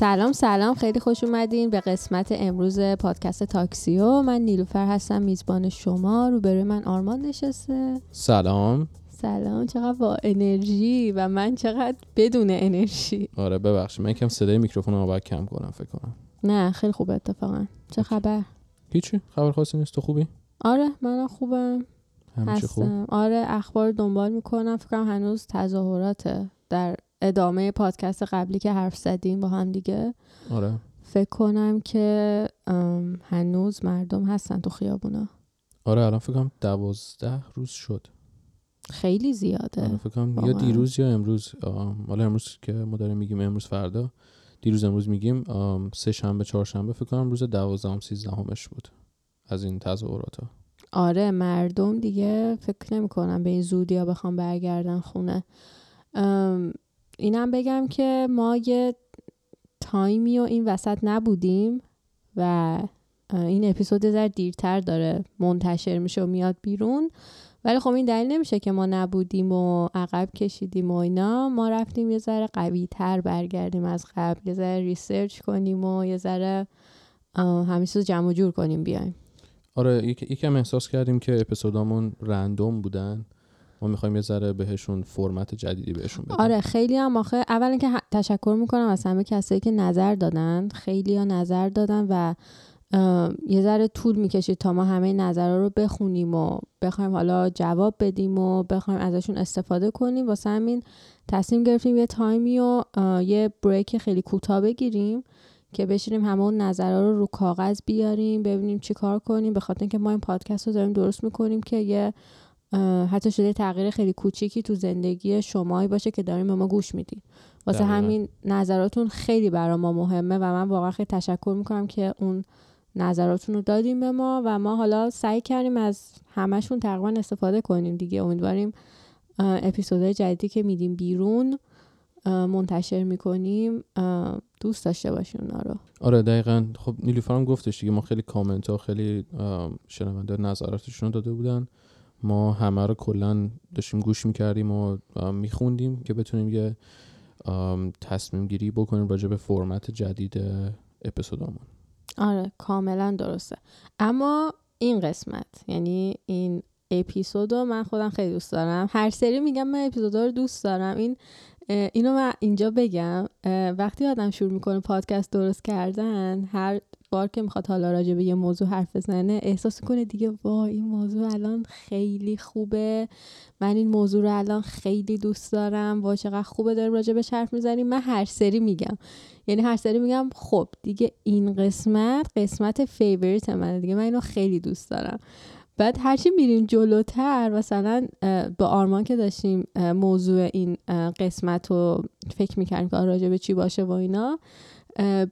سلام سلام. خیلی خوش اومدین به قسمت امروز پادکست تاکسیو. من نیلوفر هستم میزبان شما. روبروی من آرمان نشسته. سلام. سلام. چقدر با انرژی و من چقدر بدون انرژی. آره ببخشید. من یکم صدای میکروفون رو باید کم کنم فکر کنم. نه خیلی خوبه اتفاقا. چه خبر؟ هیچی. خبر خاصی نیست. تو خوبی؟ آره من خوبم. همیشه خوب؟ آره اخبار دنبال می‌کنم. فکر کنم هنوز تظاهراته در ادامه پادکست قبلی که حرف زدیم با هم دیگه. آره. فکر کنم که هنوز مردم هستن تو خیابونا. آره الان فکر کنم دوازده روز شد. خیلی آره زیاده فکر کنم یا. دیروز یا امروز. حالا امروز که ما داریم میگیم امروز فردا. دیروز امروز میگیم سه شنبه چهارشنبه فکر کنم روز دوازدهم سیزدهمش بود. از این تظاهرات ها آره مردم دیگه فکر نمی کنم به این زودی ها بخوام برگردن خونه. اینم بگم که ما یه time ی رو این وسط نبودیم و این اپیزود ذره دیرتر داره منتشر میشه و میاد بیرون. ولی خب این دلیل نمیشه که ما نبودیم و عقب کشیدیم و اینا. ما رفتیم یه ذره قوی تر برگردیم از قبل یه ذره research کنیم و یه ذره رو جمع و جور کنیم بیایم. آره یک- یکم احساس کردیم که اپیزودامون random بودن. ما می‌خوایم یه ذره بهشون فرمت جدیدی بهشون بدیم. آره خیلی هم آخه اولا که ه- تشکر می‌کنم از همه کسایی که نظر دادن. خیلی ها نظر دادن و یه ذره طول می‌کشید تا ما همه نظرها رو بخونیم و بخوایم حالا جواب بدیم و بخوایم ازشون استفاده کنیم. واسه همین تصمیم گرفتیم یه تایمی و یه بریک خیلی کوتاه بگیریم که بشینیم همه اون نظرها رو رو کاغذ بیاریم ببینیم چی کار کنیم. به خاطر اینکه ما این پادکست رو داریم درست می‌کنیم که یه حتی شده تغییر خیلی کوچیکی تو زندگی شمایی باشه که داریم به ما گوش میدین. واسه دقیقاً. همین نظراتون خیلی برا ما مهمه و من واقعا خیلی تشکر می‌کنم که اون نظراتون رو دادیم به ما و ما حالا سعی کردیم از همشون تقریبا استفاده کنیم دیگه. امیدواریم اپیزودهای جدیدی که میدیم بیرون منتشر می‌کنیم دوست داشته باشین اونا رو. آره دقیقا. خب نیلوفرم گفتش دیگه ما خیلی کامنت ها خیلی شنونده نظراتشون رو داده بودن. ما همه رو کلا داشتیم گوش می‌کردیم و میخوندیم که بتونیم یه تصمیم گیری بکنیم راجع به فرمت جدید اپیزودامون آره کاملا درسته. اما این قسمت یعنی این اپیزود من خودم خیلی دوست دارم. هر سری میگم من اپیزودا رو دوست دارم. این اینو من اینجا بگم. وقتی آدم شروع می‌کنه پادکست درست کردن هر بار که می‌خواد حالا راجع به یه موضوع حرف بزنه احساس کنه دیگه وای این موضوع الان خیلی خوبه. من این موضوع رو الان خیلی دوست دارم. وای چقدر خوبه داریم راجع بهش حرف می‌زنیم. من هر سری میگم. یعنی هر سری میگم خب دیگه این قسمت قسمت favorite منه دیگه. من اینو خیلی دوست دارم. بعد هرچی میریم جلوتر مثلا با آرمان که داشتیم موضوع این قسمت رو فکر می‌کردیم که راجع به چی باشه و اینا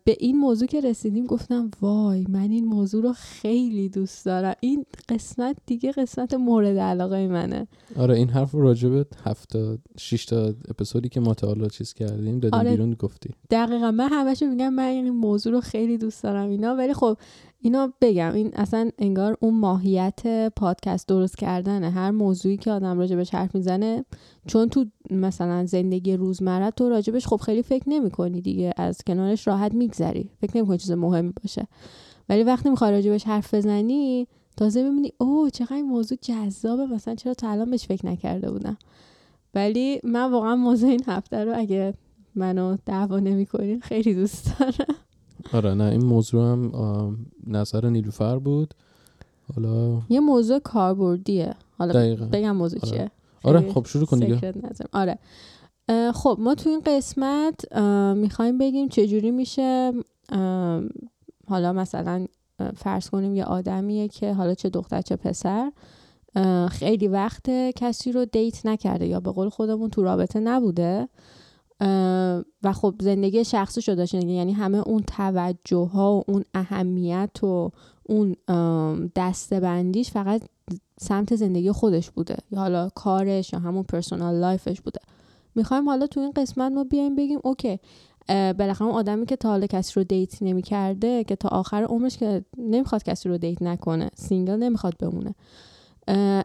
به این موضوع که رسیدیم گفتم وای من این موضوع رو خیلی دوست دارم. این قسمت دیگه قسمت مورد علاقه منه. آره این حرف رو راجع به هفتا شش تا اپیزودی که ما تا حالا چیز کردیم دادیم آره. بیرون گفتی. دقیقا من همشو میگم من این موضوع رو خیلی دوست دارم اینا ولی خب اینا بگم این اصلا انگار اون ماهیت پادکست درست کردنه. هر موضوعی که آدم راجبش حرف می‌زنه چون تو مثلا زندگی روزمره تو راجبش خب خیلی فکر نمی کنی دیگه. از کنارش راحت میگذری. فکر نمی کنی چیز مهمی باشه. ولی وقتی می‌خوای راجبش حرف بزنی تازه می‌بینی اوه چقدر این موضوع جذابه. مثلا چرا تا الان بهش فکر نکرده بودم؟ ولی من واقعا موضوع این هفته رو اگه منو دعوا نمی‌کنین خیلی دوست دارم. آره نه این موضوع هم نظر نیلوفر بود. حالا یه موضوع کاربردیه. حالا دقیقا. بگم موضوع آره. چیه. آره خب شروع کن دیگه. آره. خب ما تو این قسمت می‌خوایم بگیم چجوری میشه ام، حالا مثلا فرض کنیم یه آدمیه که حالا چه دختر چه پسر خیلی وقت کسی رو دیت نکرده یا به قول خودمون تو رابطه نبوده. و خب زندگی شخصی رو داشته. یعنی همه اون توجه ها و اون اهمیت و اون دستبندیش فقط سمت زندگی خودش بوده. یا حالا کارش یا همون personal life ش بوده. می‌خوایم حالا تو این قسمت ما بیایم بگیم okay بالاخره اون آدمی که تا حالا کسی رو date نمی‌کرده که تا آخر عمرش که نمی‌خواد کسی رو date نکنه single نمی‌خواد بمونه.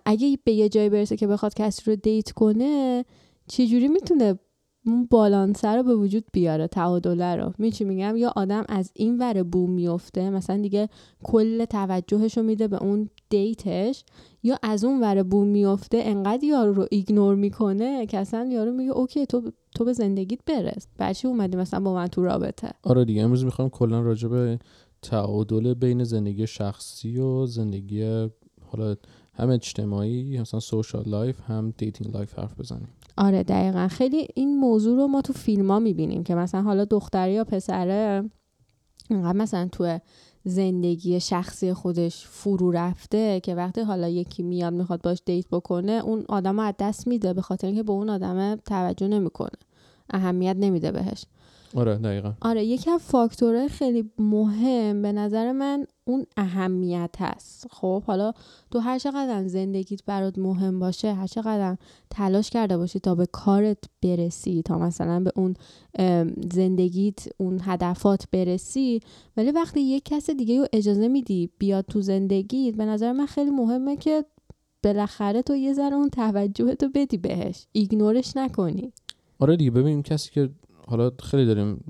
اگه به یه جایی برسه که بخواد کسی رو date کنه چجوری می‌تونه اون بالانسه رو به وجود بیاره تعادله رو. میچی میگم؟ یا آدم از این ور بوم میفته مثلا دیگه کل توجهش رو میده به اون date ش یا از اون ور بوم میفته انقدر یارو رو ignore می‌کنه که اصلا یارو میگه okay تو تو به زندگیت برس. بچه اومدی مثلا با من تو رابطه. آره دیگه امروز می‌خوام کلا راجع به تعادل بین زندگی شخصی و زندگی حالا هم اجتماعی مثلا social life هم dating life حرف بزنیم. آره دقیقا. خیلی این موضوع رو ما تو فیلم ها می‌بینیم که مثلا حالا دختری یا پسره اینقدر مثلا تو زندگی شخصی خودش فرو رفته که وقتی حالا یکی میاد می‌خواد باش دیت بکنه اون آدم از دست میده به خاطر اینکه به اون آدم توجه نمی‌کنه. اهمیت نمیده بهش. آره دقیقا. آره یکی از فاکتورهای خیلی مهم به نظر من اون اهمیت هست. خب حالا تو هر چقدر زندگیت برات مهم باشه هر چقدر تلاش کرده باشی تا به کارت برسی تا مثلا به اون زندگیت اون هدفات برسی ولی وقتی یک کس دیگه رو اجازه میدی بیاد تو زندگیت به نظر من خیلی مهمه که بالاخره تو یه ذره اون توجهتو بدی بهش. ایگنورش نکنی. آره دیگه ببین کسی که حالا خیلی داریم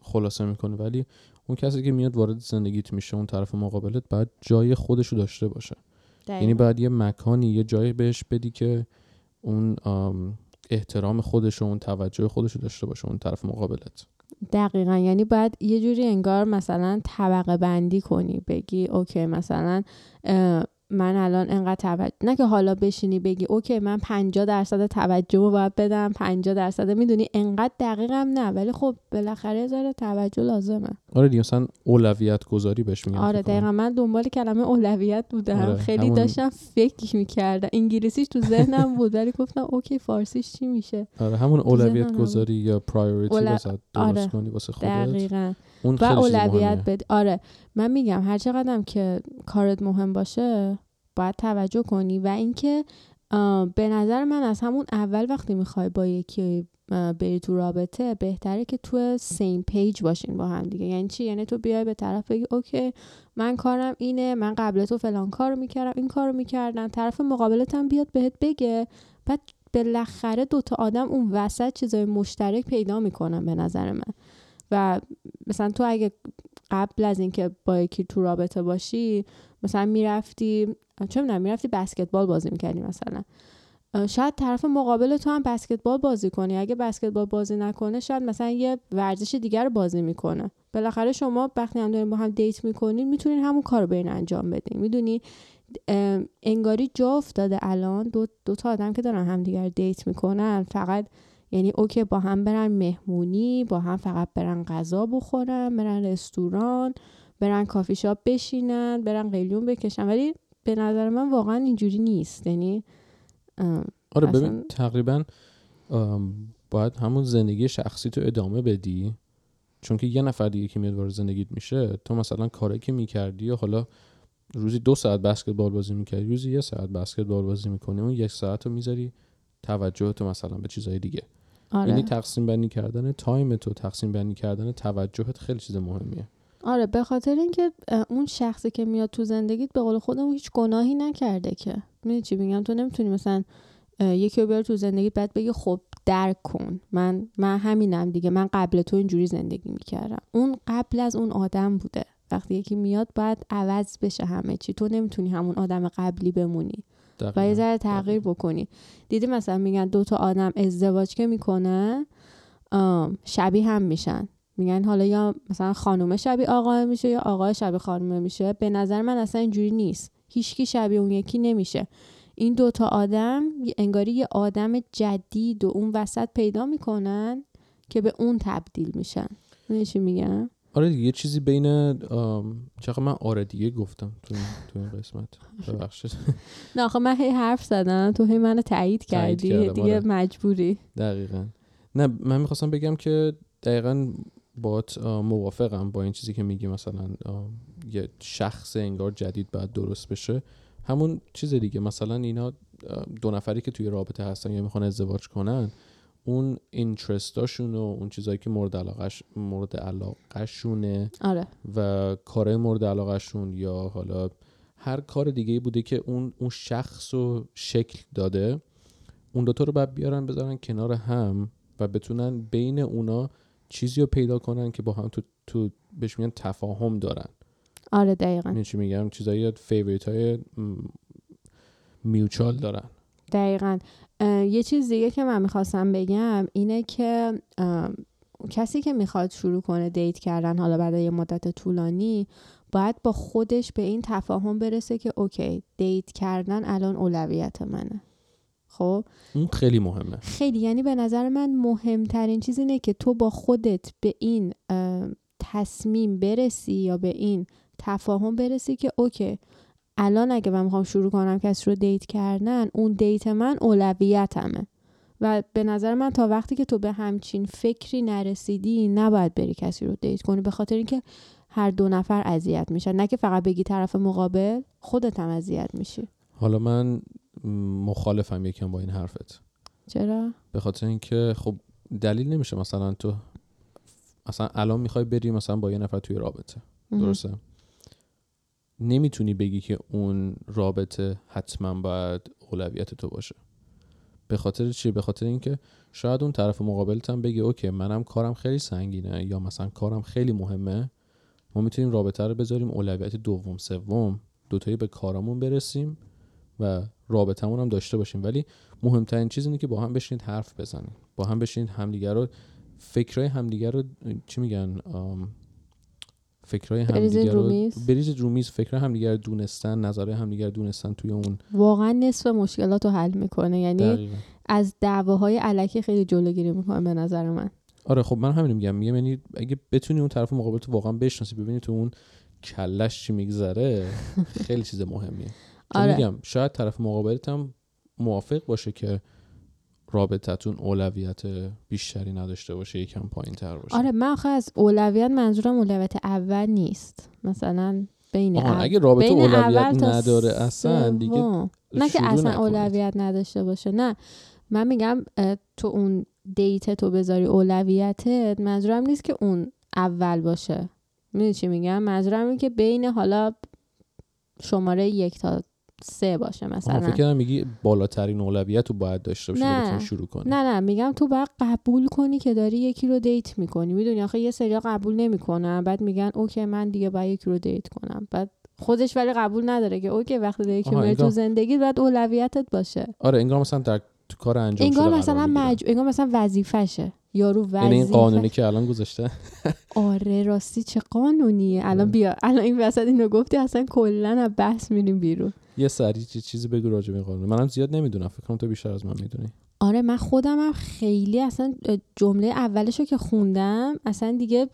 خلاصه می‌کنه ولی اون کسی که میاد وارد زندگیت میشه اون طرف مقابلت باید جای خودشو داشته باشه. یعنی باید یه مکانی یه جایی بهش بدی که اون احترام خودش و اون توجه خودشو داشته باشه اون طرف مقابلت. دقیقا. یعنی باید یه جوری انگار مثلا طبقه بندی کنی بگی okay مثلا من الان انقدر توجه نه که حالا بشینی بگی okay من 50 درصد توجه رو باید بدم 50 درصد می‌دونی؟ انقدر دقیقم نه ولی خب بالاخره ذره توجه لازمه. آره دیگه مثلا اولویت گذاری بهش میگن آره دقیقا من دنبال کلمه اولویت بودم. آره. خیلی همون... داشتم فکر می‌کردم. انگلیسیش تو ذهنم بود ولی گفتم okay فارسیش چی میشه؟ آره همون اولویت گذاری یا priority اول... درست آره. کنی واسه خودت. دقیقا. اون و اولویت بد آره. من میگم هر چقدرم که کارت مهم باشه باید توجه کنی. و اینکه به نظر من از همون اول وقتی می‌خوای با یکی بری تو رابطه بهتره که تو same page باشین با هم دیگه. یعنی چی؟ یعنی تو بیای به طرف بگی okay من کارم اینه من قبل تو فلان کارو می‌کردم این کارو می‌کردم طرف مقابلتم بیاد بهت بگه. بعد بالاخره دوتا آدم اون وسط چیزای مشترک پیدا می‌کنن به نظر من. و مثلا تو اگه قبل از اینکه با یکی تو رابطه باشی مثلا می‌رفتی چه می‌دونم می‌رفتی بسکتبال بازی می‌کردی مثلا. شاید طرف مقابل تو هم بسکتبال بازی کنی. اگه بسکتبال بازی نکنه شاید مثلا یه ورزش دیگر رو بازی می‌کنه. بالاخره شما وقتی هم دارین با هم دیت می‌کنین می‌تونین همون کار رو انجام بدین. می‌دونی؟ انگاری جا افتاده الان دو, دو تا آدم که دارن هم دیگر date می‌کنن فقط یعنی okay با هم برن مهمونی با هم فقط برن غذا بخورن برن رستوران برن کافی شاپ بشینن برن قلیون بکشن. ولی به نظر من واقعا اینجوری نیست. یعنی آره ببین تقریبا باید همون زندگی شخصی تو ادامه بدی. چون که یه نفر دیگه که میاد وارد زندگیت میشه تو مثلا کاری که می‌کردی یا حالا روزی دو ساعت بسکتبال بازی می‌کردی روزی یه ساعت بسکتبال بازی می‌کنی اون یک ساعت رو می‌ذاری توجه تو مثلا به چیزهای دیگه. آره. یعنی تقسیم بندی کردن تایم تو تقسیم بندی کردن توجهت خیلی چیز مهمیه. آره به خاطر اینکه اون شخصی که میاد تو زندگیت به قول خودمون هیچ گناهی نکرده که. می‌دونی چی میگم؟ تو نمی‌تونی مثلا یکی رو بیار تو زندگی بعد بگی خب درک کن. من من همینم دیگه. من قبل تو اینجوری زندگی می‌کردم. اون قبل از اون آدم بوده. وقتی یکی میاد باید عوض بشه همه چی. تو نمی‌تونی همون آدم قبلی بمونی. و یه ذره تغییر بکنی. دیدی مثلا میگن دو تا آدم ازدواج که می‌کنن شبیه هم میشن. میگن حالا یا مثلا خانومه شبیه آقا میشه یا آقا شبیه خانومه میشه. به نظر من اصلا اینجوری نیست. هیچکی شبیه اون یکی نمیشه. این دوتا آدم انگاری یه آدم جدید و اون وسط پیدا می‌کنن که به اون تبدیل میشن. چی میگم؟ آره دیگه یه چیزی بین چقدر من آره دیگه گفتم تو این, تو این قسمت. ببخشید. نه آخه من هی حرف زدم تو هی منو تایید کردی. دیگه آره. مجبوری. دقیقا. نه من می‌خواستم بگم که دقیقا بات موافقم با این چیزی که میگی مثلا یه شخص انگار جدید باید درست بشه. همون چیز دیگه مثلا اینا دو نفری که توی رابطه هستن یا می‌خوان ازدواج کنن اون interest اشون و اون چیزایی که مورد علاقش مورد علاقهشونه آره. و کارهای مورد علاقهشون یا حالا هر کار دیگه بوده که اون اون شخص رو شکل داده اون دوتا رو باید بیارن بذارن کنار هم و بتونن بین اونا چیزی رو پیدا کنن که با هم تو, تو بهش میگن تفاهم دارن. آره دقیقا. این چی میگم؟ چیزایی favorite های mutual دارن. دقیقا. یه چیز دیگه که من می‌خواستم بگم اینه که کسی که می‌خواد شروع کنه date کردن حالا بعد یه مدت طولانی باید با خودش به این تفاهم برسه که okay date کردن الان اولویت منه. خب؟ اون خیلی مهمه. خیلی. یعنی به نظر من مهمترین چیز اینه که تو با خودت به این تصمیم برسی یا به این تفاهم برسی که OK الان اگه من می‌خوام شروع کنم کسی رو date کردن اون date من اولویتمه. و به نظر من تا وقتی که تو به همچین فکری نرسیدی نباید بری کسی رو date کنی به خاطر اینکه هر دو نفر اذیت میشن. نه که فقط بگی طرف مقابل خودت هم اذیت میشی. حالا من مخالفم یکم با این حرفت. چرا؟ به خاطر اینکه خب دلیل نمیشه مثلا تو اصلا الان می‌خوای بری مثلا با یه نفر توی رابطه. درسته؟ نمی‌تونی بگی که اون رابطه حتما باید اولویت تو باشه. به خاطر چی؟ به خاطر اینکه شاید اون طرف مقابلت هم بگه اوکی منم کارم خیلی سنگینه یا مثلا کارم خیلی مهمه ما می‌تونیم رابطه رو بذاریم اولویت دوم سوم دوتایی به کارامون برسیم و رابطمون هم داشته باشیم. ولی مهمترین چیز اینه که با هم بشینید حرف بزنید. با هم بشینید همدیگر رو فکرای همدیگر رو چی میگن فکرای همدیگر رو بریز رومیز فکر همدیگر دونستن نظر همدیگر دونستن توی اون. واقعا نصف مشکلات رو حل می‌کنه. یعنی دقیقا. از دعواهای علکی خیلی جلوگیری می‌کنه به نظر من. آره خب من همین میگم. میگم یعنی اگه بتونی اون طرف مقابل تو واقعا بشناسی ببینی تو اون کلش چی میگذره خیلی چیز مهمیه. آره. میگم شاید طرف مقابلت هم موافق باشه که رابطتون اولویت بیشتری نداشته باشه یکم پایین تر باشه. آره من آخه از اولویت منظورم اولویت اول نیست. مثلا بین اول اگه رابطه اولویت نداره اصلا دیگه نه که اصلا اولویت نداشته باشه. نه. من میگم تو اون دیت تو بذاری اولویتت منظورم نیست که اون اول باشه. می‌دونی چی میگم؟ منظورم اینه که بین حالا شماره یک تا سه باشه مثلا. فکر کردم میگی بالاترین اولویت رو باید داشته باشه نه. شروع کنی. نه نه میگم تو باید قبول کنی که داری یکی رو date می‌کنی. می‌دونی آخه یه سری قبول نمی‌کنن. بعد میگن OK من دیگه باید یکی رو date کنم. بعد خودش ولی قبول نداره که OK وقتی داری که انگار... تو زندگی بعد اولویتت باشه. آره انگار مثلا در تو کار انجام انگار مثلا مج... انگار مثلا وظیفشه یارو وظیفه یعنی این قانونی که الان گذاشته؟ آره راستی چه قانونیه الان آره. بیا الان این وسط اینو گفتی اصلا کلا از بحث میریم بیرون. یه سری چیزی بگو راجع به قانون. منم زیاد نمی‌دونم فکر کنم تو بیشتر از من می‌دونی. آره من خودم هم خیلی اصلا جمله اولشو که خوندم اصلا دیگه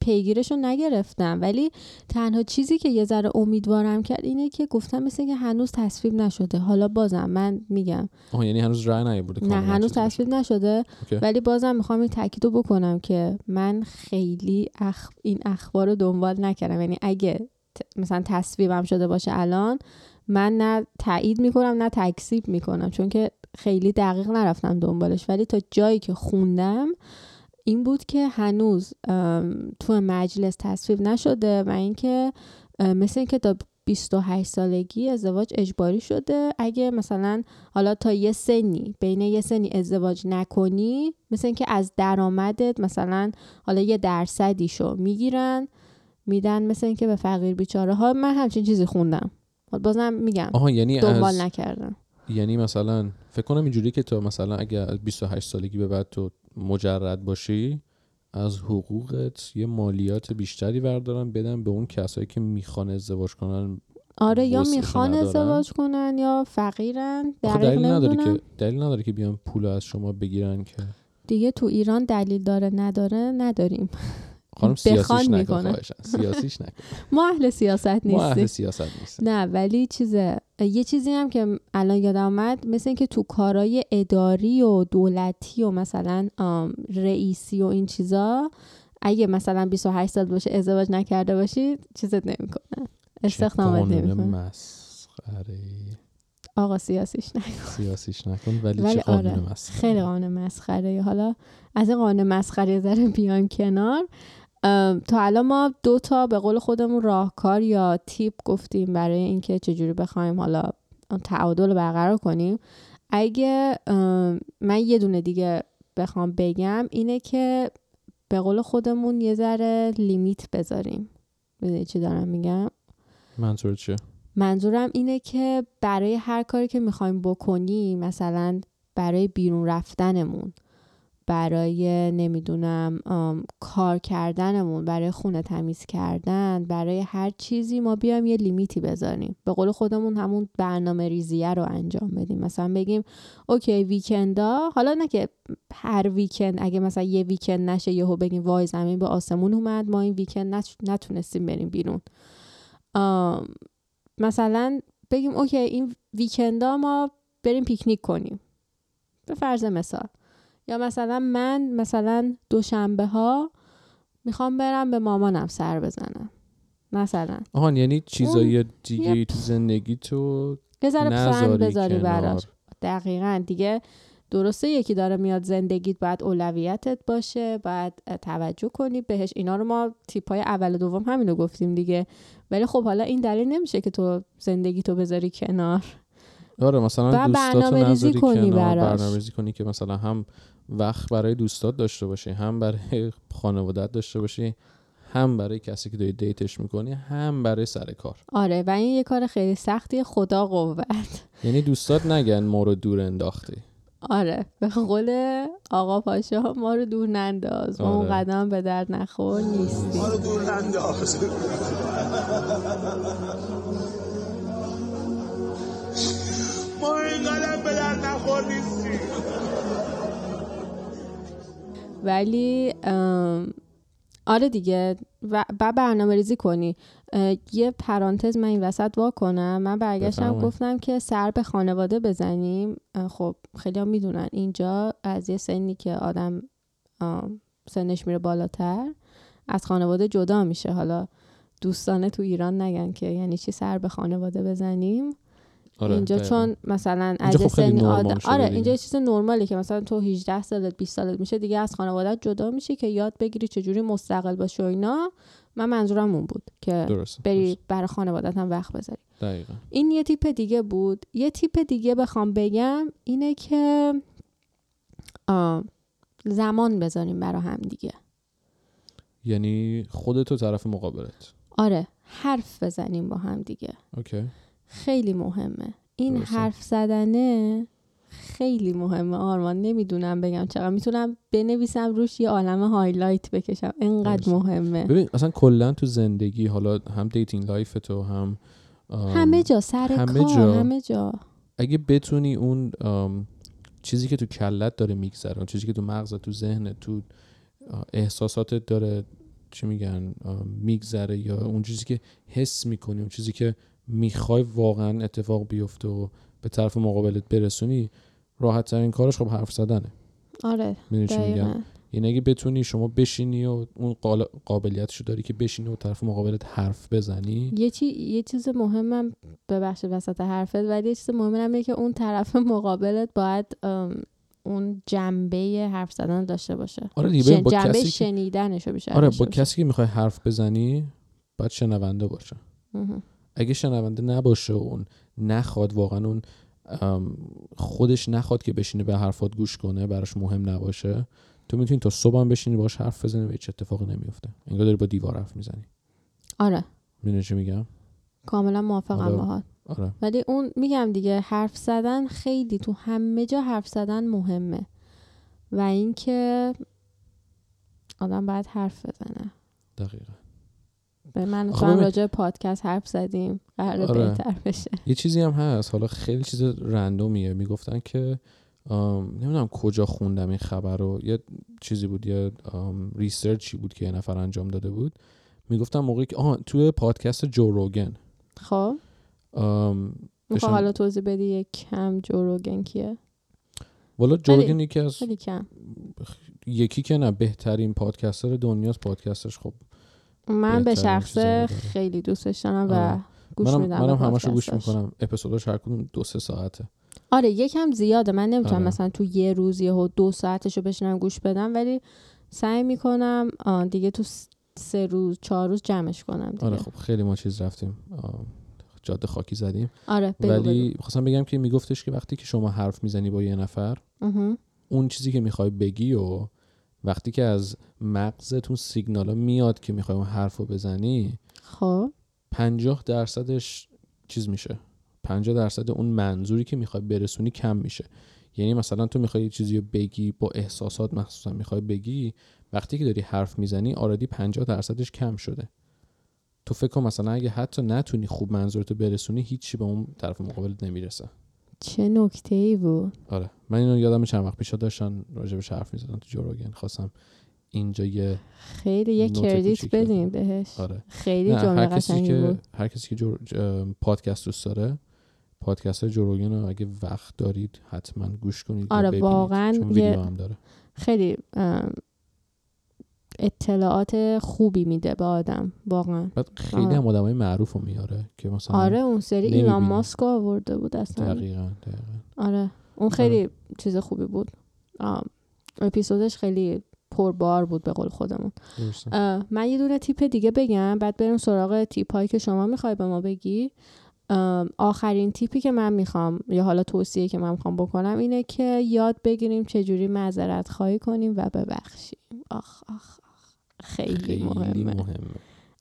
پیگیرش رو نگرفتم. ولی تنها چیزی که یه ذره امیدوارم کرد اینه که گفتم مثل که هنوز تصویب نشده. حالا بازم من میگم. آه یعنی هنوز رای بوده نه هنوز تصویب نشده. ولی بازم می‌خوام این تاکید رو بکنم که من خیلی اخ... این اخبار رو دنبال نکردم. یعنی اگه مثلا تصویبم شده باشه الان من نه تایید می‌کنم نه تکسیب می‌کنم. چون که خیلی دقیق نرفتم دنبالش. ولی تا جایی که خوندم این بود که هنوز تو مجلس تصویب نشده و اینکه مثل اینکه تا 28 سالگی ازدواج اجباری شده. اگه مثلا حالا تا یه سنی بین یه سنی ازدواج نکنی مثل اینکه از درآمدت مثلا حالا یه درصدیشو می‌گیرن میدن مثل اینکه به فقیر بیچاره. ها من همچین چیزی خوندم. بازم میگم آها یعنی دنبال از... نکردم. یعنی مثلا فکر کنم اینجوری که تو مثلا اگه از 28 سالگی به بعد تو مجرد باشی از حقوقت یه مالیات بیشتری بردارن بدن به اون کسایی که می‌خوان ازدواج کنن آره یا می‌خوان ازدواج کنن یا فقیرن دلیل نداره که دلیل نداره که بیان پول از شما بگیرن که. دیگه تو ایران دلیل داره نداره نداریم. خانم سیاسیش نکن سیاسیش نکن. ما اهل سیاست نیستیم ما اهل سیاست نیستیم نه ولی چیزه یه چیزی هم که الان یادم آمد مثل اینکه تو کارهای اداری و دولتی و مثلا رئیسی و این چیزا اگه مثلا 28 سال باشه ازدواج نکرده باشید چیزت نمی‌کنه. استخدامت نمی‌کنه. آقا سیاسیش نکن. سیاسیش نکن ولی, ولی چه قانون آره. مسخره؟ خیلی قانون مسخره. حالا از این قانون مسخره ذره بیایم کنار. تا الان ما دو تا به قول خودمون راهکار یا تیپ گفتیم برای اینکه چجوری بخوایم حالا تعادل برقرار کنیم. اگه من یه دونه دیگه بخوام بگم اینه که به قول خودمون یه ذره لیمیت بذاریم. می‌دونی چی دارم میگم؟ منظور چیه؟ منظورم اینه که برای هر کاری که می‌خوایم بکنیم مثلا برای بیرون رفتنمون برای نمی‌دونم کار کردنمون برای خونه تمیز کردن برای هر چیزی ما بیایم یه لیمیتی بذاریم. به قول خودمون همون برنامه ریزیه رو انجام بدیم. مثلا بگیم OK weekend ا حالا نه که هر weekend اگه مثلا یه weekend نشه یهو بگیم وای زمین به آسمون اومد ما این weekend نتونستیم بریم بیرون. مثلا بگیم OK این weekend ا ما بریم پیکنیک کنیم. به فرض مثال. یا مثلا من مثلا دوشنبه ها می‌خوام برم به مامانم سر بزنم. مثلا. آهان یعنی چیزایی دیگه تو زندگی تو بذاری براش. دقیقا. دیگه درسته یکی داره میاد زندگیت باید اولویتت باشه باید توجه کنی بهش. اینا رو ما تیپ های اول و دوم همینو گفتیم دیگه. ولی خب حالا این دلیل نمیشه که تو زندگی تو بذاری کنار. آره مثلا برنامه ریزی کنی براش. برنامه ریزی کنی که مثلا هم وقت برای دوستات داشته باشی هم برای خانوادت داشته باشی هم برای کسی که داری دیتش می‌کنی هم برای سر کار. آره و این یه کار خیلی سختی خدا قوت. یعنی دوستات نگن ما رو دور انداختی. آره به قول آقا پاشا ما رو دور ننداز ما اون آره. قدم به درد نخور نیستیم. ما رو دور ننداز. ما این قدم به درد نخور نیستیم. ولی آره دیگه. و برنامه ریزی کنی. یه پرانتز من این وسط وا کنم. من برگشتم گفتم که سر به خانواده بزنیم. خب خیلی هم می‌دونن. اینجا از یه سنی که آدم سنش میره بالاتر از خانواده جدا میشه. حالا دوستانه تو ایران نگن که یعنی چی سر به خانواده بزنیم. آره اینجا چون مثلا از خب سن آدم آره اینجا چیز نرمالی که مثلا تو 18 سالت 20 سالت میشه دیگه از خانوادت جدا میشی که یاد بگیری چجوری مستقل باشی و اینا. من منظورم اون بود که درست. بری درست. برای خانوادت هم وقت بذاری. دقیقا. این یه تیپ دیگه بود. یه تیپ دیگه بخوام بگم اینه که زمان بذاریم برای هم دیگه. یعنی خودتو طرف مقابلت. آره حرف بزنیم با هم دیگه. OK. خیلی مهمه. این حرف زدنه خیلی مهمه آرمان. نمی‌دونم بگم چقدر. می‌تونم بنویسم روش یه عالم highlight بکشم. انقدر مهمه. ببین اصلا کلا تو زندگی حالا هم dating life تو هم همه جا سر همه کار جا. همه جا. اگه بتونی اون چیزی که تو کلت داره میگذره اون چیزی که تو مغزت تو ذهن تو احساساتت داره چی میگن میگذره یا اون چیزی که حس می‌کنی اون چیزی که می‌خوای واقعا اتفاق بیفته و به طرف مقابلت برسونی راحت ترین کارش خب حرف زدنه. آره میگم؟ یعنی اگه بتونی شما بشینی و اون قابلیتشو داری که بشینی و طرف مقابلت حرف بزنی. یه, چی... یه چیز مهمم ببخش وسط حرفت ولی یه چیز مهمم اینه که اون طرف مقابلت باید اون جنبه حرف زدن داشته باشه. آره دیگه با جنبه کسی شنیدنشو بیشتر آره با کسی که می‌خوای حرف بزنی باید شنونده باشه. اگه شنونده نباشه و اون نخواد واقعا اون خودش نخواد که بشینه به حرفات گوش کنه براش مهم نباشه تو می‌تونی تا صبح هم بشینی باش حرف بزنی و هیچ اتفاقی نمیفته انگار داری با دیوار حرف می‌زنی. آره. می‌دونی چی میگم؟ کاملا موافقم باهات. آره. ولی اون میگم دیگه حرف زدن خیلی تو همه جا حرف زدن مهمه. و اینکه آدم باید حرف بزنه. دقیقا. به من تو هم راجع پادکست حرف زدیم. قرار آره. بهتر بشه. یه چیزی هم هست. حالا خیلی چیز رندومیه. می‌گفتن که نمی‌دونم کجا خوندم این خبر رو. یه چیزی بود یه ریسرچی بود که یه نفر انجام داده بود. می‌گفتم موقعی که آها توی پادکست جو روگن. خب. می‌خوام حالا توضیح بدی یک کم جو روگن کیه؟ والا جو روگن یکی از یکی که نه بهترین پادکستر دنیاست. پادکستش خب من به شخص خیلی دوستش دارم و آره. گوش منم میدم منم همشو گوش می‌کنم. اپیزوداش هر کدوم دو سه ساعته. آره یکم زیاده. من نمی‌تونم آره. مثلا تو یه روز یهو دو ساعتشو بشنم گوش بدم ولی سعی می‌کنم دیگه تو سه روز چهار روز جمعش کنم دیگه. آره خب خیلی ما چیز رفتیم. جاده خاکی زدیم. آره ولی خواستم بگم که میگفتش که وقتی که شما حرف می‌زنی با یه نفر اون چیزی که می‌خوای بگی و وقتی که از مغزتون سیگنالا میاد که می‌خوای اون حرف رو بزنی خب. پنجاه درصدش چیز میشه. پنجاه درصد اون منظوری که می‌خوای برسونی کم میشه. یعنی مثلا تو می‌خوای یه چیزی رو بگی با احساسات مخصوصا می‌خوای بگی وقتی که داری حرف می‌زنی آردی پنجاه درصدش کم شده. تو فکر کن مثلا اگه حتی نتونی خوب منظورتو برسونی هیچی به اون طرف مقابل نمی‌رسه. چه نکته ای بود؟ آره. من اینو یادم چند وقت پیش داشتن راجبش حرف می‌زدن تو جوروگن خواستم اینجا یه خیلی یه کردیت بدیم بهش. آره. خیلی جمله هر کسی قشنگی که بود. هر کسی که جو... ج- پادکست دوست داره پادکست های جوروگن رو اگه وقت دارید حتما گوش کنید آره،. واقعاً یه- هم داره. خیلی اطلاعات خوبی میده به آدم واقعا. بعد خیلی آره. هم آدم های معروف رو میاره که مثلا آره اون سری ایلان. ماسک آورده بود اصلا. دقیقا دقیقا. آره اون خیلی چیز خوبی بود. آم، اپیزودش خیلی پربار بود به قول خودمون. من یه دونه تیپ دیگه بگم بعد بریم سراغ تیپ هایی که شما می‌خوای به ما بگی. آخرین تیپی که من می‌خوام یا حالا توصیه که من می‌خوام بکنم اینه که یاد بگیریم چجوری معذرت خواهی کنیم و ببخشیم. آخ آخ. خیلی, خیلی مهمه. مهمه.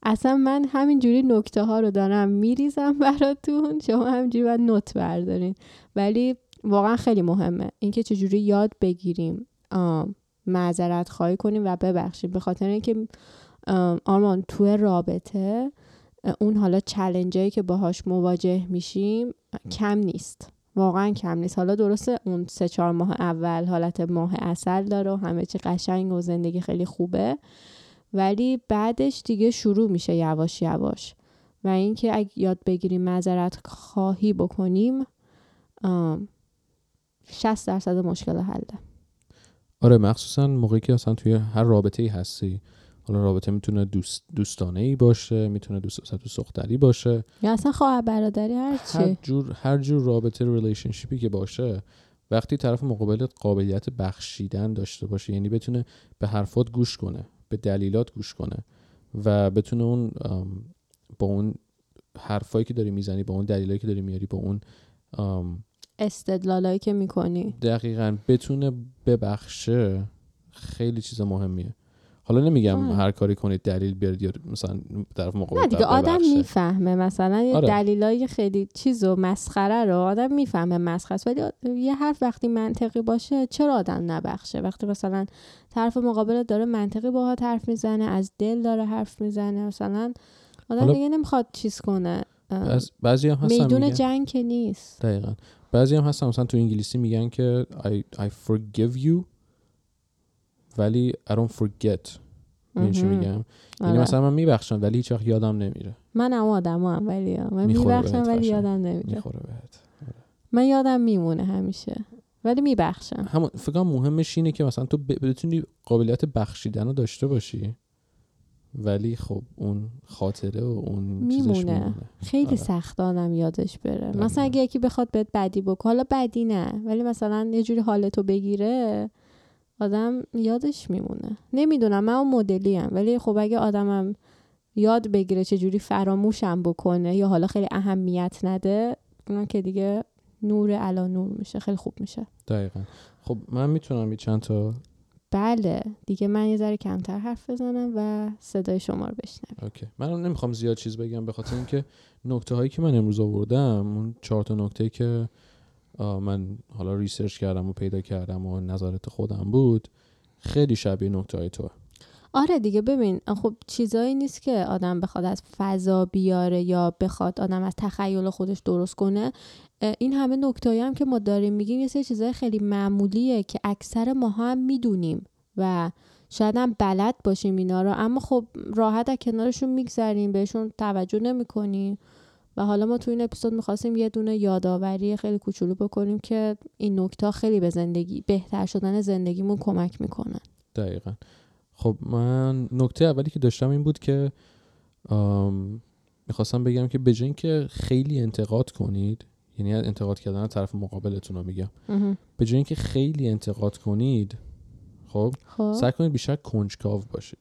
اصلا من همینجوری نکته ها رو دارم میریزم براتون. شما همینجوری باید نوت بردارین. ولی واقعا خیلی مهمه. اینکه چجوری یاد بگیریم معذرت خواهی کنیم و ببخشیم. به خاطر اینکه آرمان توی رابطه اون حالا چلنجایی که باهاش مواجه میشیم کم نیست. واقعا کم نیست. حالا درسته اون سه چهار ماه اول حالت ماه اصل داره و همه چی قشنگ و زندگی خیلی خوبه. ولی بعدش دیگه شروع میشه یواش یواش. و اینکه اگه یاد بگیریم معذرت خواهی بکنیم آم، 60 درصد مشکل حله. آره مخصوصا موقعی که اصلا توی هر رابطه ای هستی حالا رابطه می‌تونه دوست دوستانه ای باشه می‌تونه دوست دوست دختری باشه. یا اصلا خواهر برادری هر هر چی. جور هر جور رابطه relationship ی که باشه وقتی طرف مقابلت قابلیت بخشیدن داشته باشه یعنی بتونه به حرفات گوش کنه. به دلیلات گوش کنه و بتونه اون با اون حرفایی که داری می‌زنی با اون دلیلایی که داری میاری با اون استدلالایی که می‌کنی. دقیقا بتونه ببخشه خیلی چیز مهمیه. حالا نمیگم آره. هر کاری کنید دلیل بیارید یا مثلا طرف مقابل نه دیگه آدم. می‌فهمه. مثلا یه آره. دلیلای خیلی چیز و مسخره رو آدم می‌فهمه مسخره ولی یه حرف وقتی منطقی باشه چرا آدم نبخشه؟ وقتی مثلا طرف مقابل داره منطقی باهات حرف می‌زنه از دل داره حرف می‌زنه مثلا آدم حالا دیگه نمی‌خواد چیز کنه. بعض- بعضی هم هستن میدون میگن- جنگ که نیست. دقیقا. بعضی هم هستن مثلا تو انگلیسی میگن که I, I forgive you. ولی I don't forget این چی. میگم یعنی آره. مثلا من میبخشم ولی هیچ وقت یادم نمیره من هم آدم هم ولی من می‌خوره میبخشم ولی. یادم نمیره می‌خوره بهت من یادم میمونه همیشه ولی میبخشم همون فکر کنم مهمش اینه که مثلا تو بتونی قابلیت بخشیدن رو داشته باشی ولی خب اون خاطره و اون چیزش میمونه. میمونه خیلی آره. سخت آدم یادش بره. مثلا اگه یکی بخواد بهت بدی بکنه حالا بدی نه ولی مثلا یه جوری حالتو بگیره آدم یادش میمونه. نمی‌دونم من اون مدلی هم ولی خب اگه آدمم یاد بگیره چه جوری فراموشم بکنه یا حالا خیلی اهمیت نده اون که دیگه نور علا نور میشه خیلی خوب میشه. دقیقا. خب من می‌تونم یه چند تا بله دیگه من یه ذره کمتر حرف بزنم و صدای شما رو بشنوم OK. من نمی‌خوام زیاد چیز بگم به خاطر اینکه نکته هایی که من امروز آوردم اون چهار تا نکته که من حالا research کردم و پیدا کردم و نظرات خودم بود. خیلی شبیه نکته تو آره دیگه ببین خب چیزایی نیست که آدم بخواد از فضا بیاره یا بخواد آدم از تخیل خودش درست کنه. این همه نکتهایی هم که ما داریم میگیم یه سری چیزای خیلی معمولیه که اکثر ماها هم می‌دونیم و شاید هم بلد باشیم اینا رو. اما خب راحت از کنارشون میگذریم بهشون توجه نمی‌کنیم. و حالا ما تو این اپیزود می‌خواستیم یه دونه یادآوری خیلی کوچولو بکنیم که این نکته خیلی به زندگی بهتر شدن زندگیمون کمک می‌کنن. دقیقا. خب من نکته اولی که داشتم این بود که آم، می‌خواستم بگم که به جای اینکه خیلی انتقاد کنید یعنی انتقاد کردن از طرف مقابلتون رو میگم. به جای اینکه خیلی انتقاد کنید خب خب. سعی کنید بیشتر کنجکاو باشید.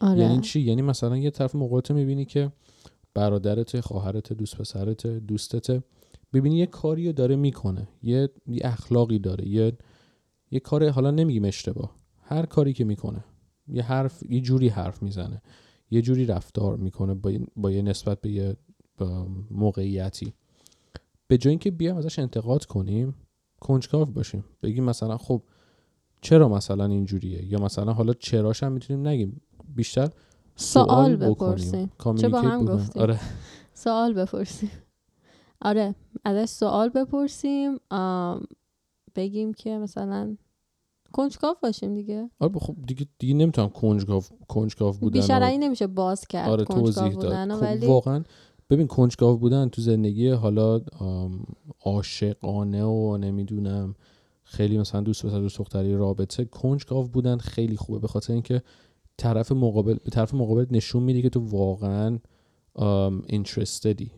آره. یعنی چی؟ یعنی مثلا یه طرف مقابلت می‌بینی که برادرت خواهرت دوست پسرت دوستت. ببینی یه کاری رو داره می‌کنه. یه, یه اخلاقی داره. یه یه کار حالا نمیگیم اشتباه. هر کاری که می‌کنه یه حرف یه جوری حرف می‌زنه. یه جوری رفتار می‌کنه با, با یه نسبت به یه موقعیتی. به جای اینکه بیایم ازش انتقاد کنیم کنجکاو باشیم. بگیم مثلا خب چرا مثلا اینجوریه؟ یا مثلا حالا چراش هم می‌تونیم نگیم. بیشتر سوال بپرسیم چه با هم گفتیم آره. سوال بپرسیم. آره ازش سوال بپرسیم. بگیم که مثلا کنجکاو باشیم دیگه. آره خب دیگه دیگه نمی‌تونم کنجکاو کنجکاو بودن بیشتر این نمیشه باز کرد آره توضیح داد. خب ولی... واقعا ببین کنجکاو بودن تو زندگی حالا عاشقانه و نمی‌دونم خیلی مثلا دوست پسر دوست دختری رابطه کنجکاو بودن خیلی خوبه. به خاطر اینکه طرف مقابل به طرف مقابل نشون میده که تو واقعا اینترستدی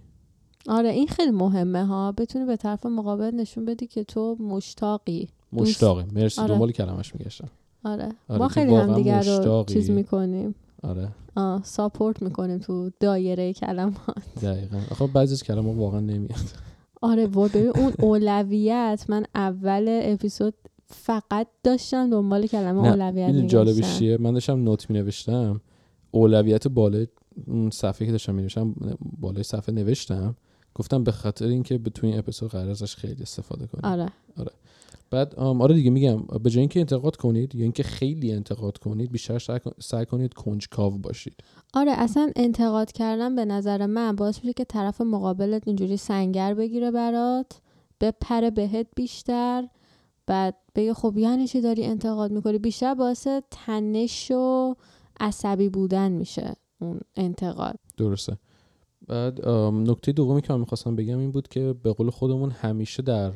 آره این خیلی مهمه ها. بتونی به طرف مقابل نشون بدی که تو مشتاقی. مشتاقی. مرسی آره. دنبال کلمش میگشتم. آره. آره ما خیلی هم دیگر رو چیز می‌کنیم. آره. آه ساپورت می‌کنیم تو دایره کلمات. دقیقا. آخه بعضی از کلمات واقعا نمیاد. آره ببین اون اولویت. من اول اپیزود فقط داشتم دنبال کلمه اولویت میگشتم جالبش چیه؟ من داشتم نوت می نوشتم اولویت بالای اون صفحه که داشتم می نوشتم بالای صفحه نوشتم. گفتم به خاطر اینکه به توی این اپیزود قرار ازش خیلی استفاده کنیم. آره. آره. بعد آره دیگه میگم به جای اینکه انتقاد کنید یا اینکه خیلی انتقاد کنید بیشتر سعی کنید کنجکاو باشید. آره اصلا انتقاد کردن به نظر من باعث میشه که طرف مقابلت اینجوری سنگر بگیره برات بپره بهت بیشتر. بعد بگه خب یعنی چی داری انتقاد می‌کنی؟ بیشتر باعث تنش و عصبی بودن میشه اون انتقاد. درسته. بعد نکته دومی که من می‌خواستم بگم این بود که به قول خودمون همیشه در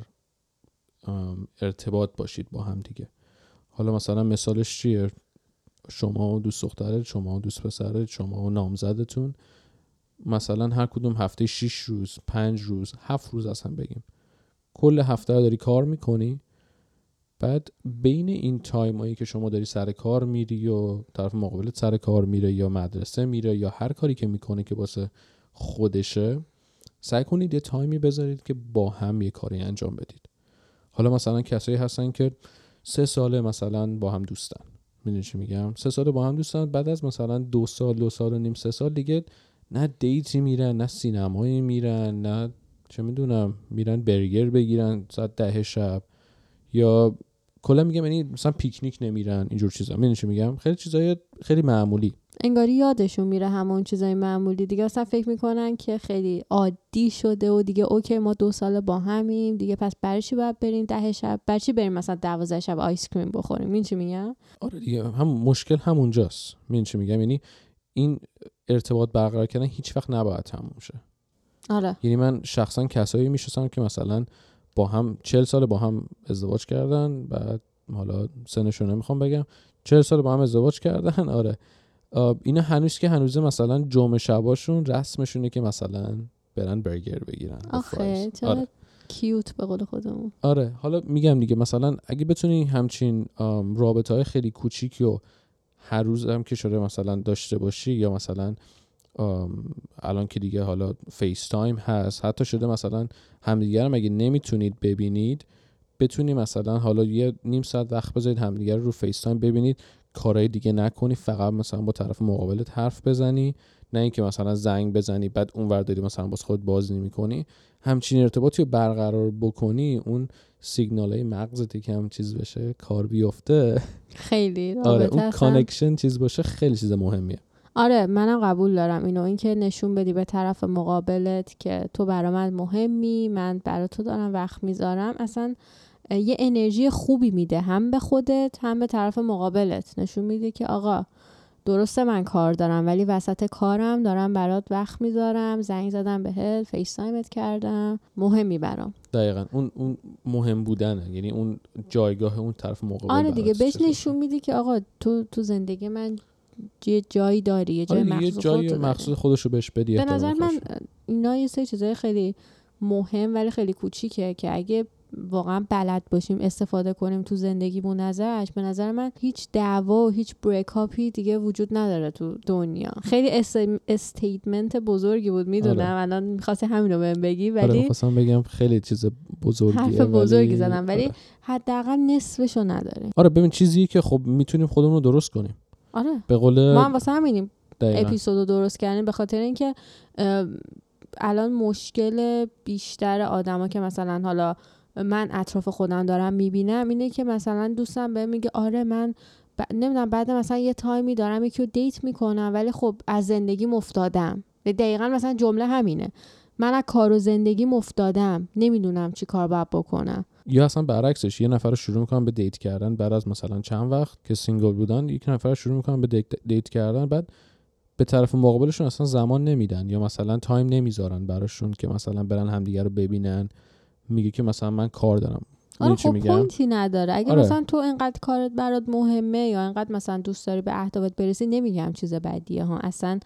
ارتباط باشید با هم دیگه. حالا مثلا مثالش چیه؟ شما و دوست دخترت شما و دوست پسرت شما و نامزدتون. مثلا هر کدوم هفته 6 روز پنج روز هفت روز اصلا بگیم. کل هفته داری کار می‌کنی؟ بعد بین این time هایی که شما داری سر کار میری و طرف مقابلت سر کار میره یا مدرسه میره یا هر کاری که می‌کنه که واسه خودشه سعی کنید یه time ی بذارید که با هم یه کاری انجام بدید. حالا مثلا کسایی هستن که سه ساله مثلا با هم دوستن. می‌دونی چی میگم؟ سه ساله با هم دوستن بعد از مثلا دو سال دو سال و نیم سه سال دیگه نه date ی میرن نه سینمایی میرن نه چه می‌دونم میرن برگر بگیرن ساعت ده شب. یا کلا میگم یعنی مثلا پیکنیک نمیرن اینجور چیزا. می‌دونی چی میگم؟ خیلی چیزای خیلی معمولی. انگاری یادشون میره همون چیزای معمولی. دیگه اصلا فکر می‌کنن که خیلی عادی شده و دیگه اوکی ما دو سال با همیم. دیگه پس برای چی باید بریم ده شب؟ برای چی بریم مثلا دوازده شب آیس کریم بخوریم؟ این چی میگم؟ آره دیگه هم مشکل همونجاست. می‌دونی چی میگم؟ یعنی این ارتباط برقرار کردن هیچ وقت نباید تموم شه. آره. یعنی من شخصا کسایی می‌شناسم که مثلا با هم چل سال با هم ازدواج کردن بعد حالا سنشون نمی‌خوام بگم. چل سال با هم ازدواج کردن آره. اینا هنوز که هنوزه مثلا جمعه شباشون رسمشونه که مثلا برن برگر بگیرن. آخه آره. کیوت به قول خودمون. آره حالا میگم دیگه مثلا اگه بتونی همچین رابطه های خیلی کوچیکی و هر روز هم که شده مثلا داشته باشی یا مثلا الان که دیگه حالا FaceTime هست. حتی شده مثلا همدیگر هم اگه نمی‌تونید ببینید؟ بتونی مثلا حالا یه نیم ساعت وقت بذارید همدیگر رو FaceTime ببینید. کارهای دیگه نکنی فقط مثلا با طرف مقابلت حرف بزنی. نه اینکه مثلا زنگ بزنی بعد اون ور داری مثلا باز خود باز نمی همچین ارتباطی رو برقرار بکنی اون سیگنال های مغزت که هم چیز بشه کار بیفته. خیلی آره اون connection چیز باشه خیلی چیز مهمیه. آره منم قبول دارم اینو. اینکه نشون بدی به طرف مقابلت که تو برا من مهمی من برا تو دارم وقت می‌ذارم اصلا یه انرژی خوبی میده هم به خودت هم به طرف مقابلت. نشون میده که آقا درسته من کار دارم ولی وسط کارم دارم برات وقت می‌ذارم زنگ زدم بهت FaceTime ت کردم. مهمی برام. دقیقا. اون اون مهم بودنه. یعنی اون جایگاه اون طرف مقابل آره دیگه. بهش نشون میدی که آقا تو تو زندگی من یه جایی داری یه جای آره مخصوص جای مخصوص خودشو بهش بدی به نظر من اینا یه سری چیزای خیلی مهم ولی خیلی کوچیکه که اگه واقعا بلد باشیم استفاده کنیم تو زندگیمون ازش به نظر من هیچ دعوا و هیچ بریکاپی دیگه وجود نداره تو دنیا. خیلی استیتمنت بزرگی بود می‌دونم. آره. الان می‌خواستی همین رو بهم بگی آره ولی می‌خواستم بگم خیلی چیز بزرگیه حرف ولی- بزرگی زدم ولی آره. حداقل نصفشو نداریم آره ببین چیزی که خب می‌تونیم خودمون رو درست کنیم. آره. به قول ما هم واسه همینیم. اپیزود رو درست کردیم به خاطر اینکه الان مشکل بیشتر آدما که مثلا حالا من اطراف خودم دارم می‌بینم اینه که مثلا دوستم به میگه آره من ب... نمی‌دونم بعد مثلا یه تایمی دارم یکی رو دیت می‌کنم ولی خب از زندگی مفتادم دقیقا مثلا جمله همینه. من از کار و زندگیم افتادم نمی‌دونم چی کار باید بکنم. یا اصلا برعکسش یه نفر رو شروع می‌کنن به date کردن بعد از مثلا چند وقت که single بودن یک نفر رو شروع می‌کنن به date, date کردن بعد به طرف مقابلشون اصلا زمان نمیدن یا مثلا time نمی‌ذارن براشون که مثلا برن همدیگه رو ببینن. میگه که مثلا من کار دارم. آره خب میگم؟ point ی نداره. اگه آره. مثلا تو اینقدر کارت برات مهمه یا اینقدر مثلا دوست داری به اهدافت برسی نمیگم چیز بدیه. ها اصلا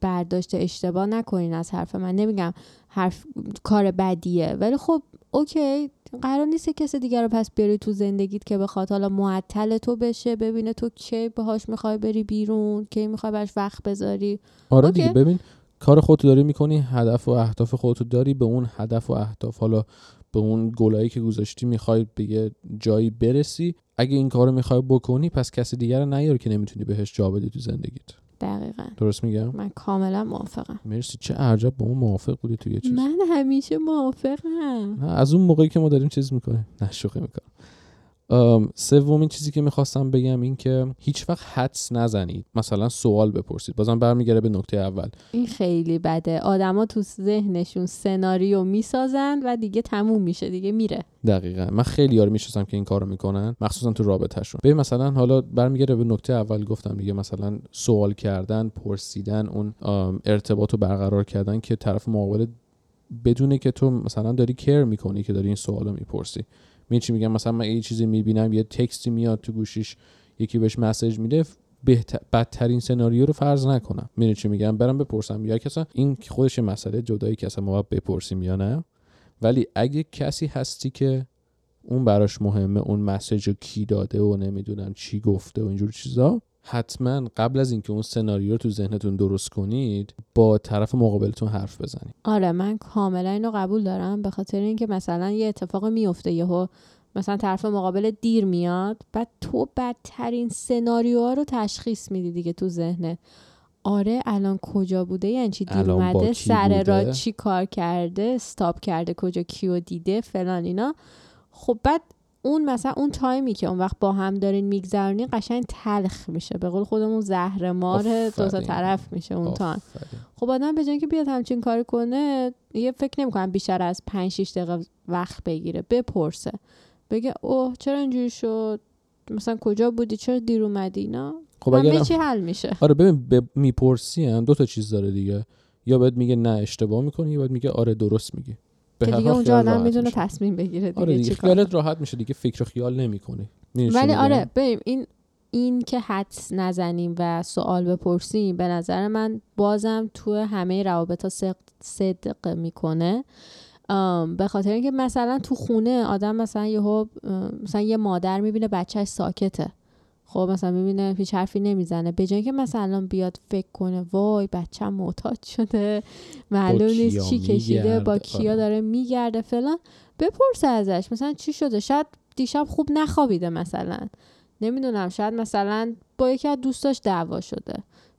برداشت اشتباه نکنین از حرف من. نمیگم حرف کار بدیه. ولی خب OK قرار نیست کسی دیگر رو پس بیاری تو زندگیت که بخواد. حالا معطل تو بشه ببینه تو کی باهاش می‌خوای بری بیرون کی می‌خوای براش وقت بذاری. آره OK. دیگه ببین کار خودتو داری می‌کنی هدف و اهداف خودتو داری به اون هدف و اهداف حالا به اون گلایی که گذاشتی می‌خوای به یه جایی برسی. اگه این کارو می‌خوای بکنی پس کسی دیگر رو نیار که نمی‌تونی بهش جا بدی تو زندگیت. دقیقا. درست میگم؟ من کاملا موافقم. مرسی چه عجب با اون موافق بودی تو یه چیز. من همیشه موافقم. نه از اون موقعی که ما داریم چیز می‌کنیم. نه شوخی می‌کنم. سومین چیزی که می‌خواستم بگم این که هیچ وقت حدس نزنید. مثلا سوال بپرسید. بازم برمیگره به نکته اول. این خیلی بده. آدما تو ذهنشون سناریو می‌سازن و دیگه تموم میشه دیگه میره. دقیقا. من خیلی یار می‌شناسم که این کارو می‌کنن مخصوصا تو رابطهشون. ببین مثلا حالا برمیگره به نکته اول گفتم دیگه. مثلا سوال کردن پرسیدن اون ارتباط رو برقرار کردن که طرف مقابل بدونه که تو مثلا داری کر می‌کنی که داری این سوالو می‌پرسی. می چی میگم؟ مثلا من یه چیزی می‌بینم یه تکستی میاد تو گوشیش یکی بهش مسیج میده بهتر بدترین سناریو رو فرض نکنم. می‌دونی چی میگم؟ برم بپرسم. یا کسا این خودش مسئله جدایی که اصلا ما باید بپرسیم یا نه؟ ولی اگه کسی هستی که اون براش مهمه اون مسیج رو کی داده و نمی‌دونم چی گفته و اینجور چیزا حتما قبل از اینکه اون سناریو رو تو ذهنتون درست کنید با طرف مقابلتون حرف بزنید. آره من کاملا اینو قبول دارم. به خاطر اینکه مثلا یه اتفاق میفته یهو مثلا طرف مقابل دیر میاد بعد تو بدترین سناریوها رو تشخیص میدی دیگه تو ذهنت آره الان کجا بوده؟ یعنی چی؟ دیر اومده سر را؟ چی کار کرده؟ استاپ کرده کجا کیو دیده؟ فلان اینا. خب بعد اون مثلا اون تایمی که اون وقت با هم دارین میگذرونین قشنگ تلخ میشه. به قول خودمون زهر مار دو تا. طرف میشه اون تایم. خب آدم به اینکه بیاد همچین کاری کنه یه فکر نمی‌کنم بیشتر از 5 6 دقیقه وقت بگیره بپرسه. بگه اوه چرا اینجوری شد؟ مثلا کجا بودی؟ چرا دیر اومدی؟ خب همه اگر چی حل میشه. آره ببین ب... می‌پرسی هم دو تا چیز داره دیگه. یا بهت میگه نه اشتباه می‌کنی یا بهت میگه آره درست میگی. که دیگه اونجا آدم می‌دونه. تصمیم بگیره دیگه, آره دیگه خیالت راحت میشه دیگه فکر و خیال نمی‌کنی. ولی آره ببین این این که حدس نزنیم و سوال بپرسیم به نظر من بازم تو همه روابط ها صدق می‌کنه. به خاطر اینکه مثلا تو خونه آدم مثلا یهو ام، مثلا یه مادر می‌بینه بچهش ساکته. خب مثلا می‌بینه هیچ حرفی نمی‌زنه. به جای اینکه مثلا بیاد فکر کنه وای بچه معتاد شده معلوم نیست کیا چی کشیده با؟ کیا آره. داره میگرده فلان. بپرسه ازش مثلا چی شده؟ شاید دیشب خوب نخوابیده مثلا. نمی‌دونم شاید مثلا با یکی از دوستاش دعوا شده.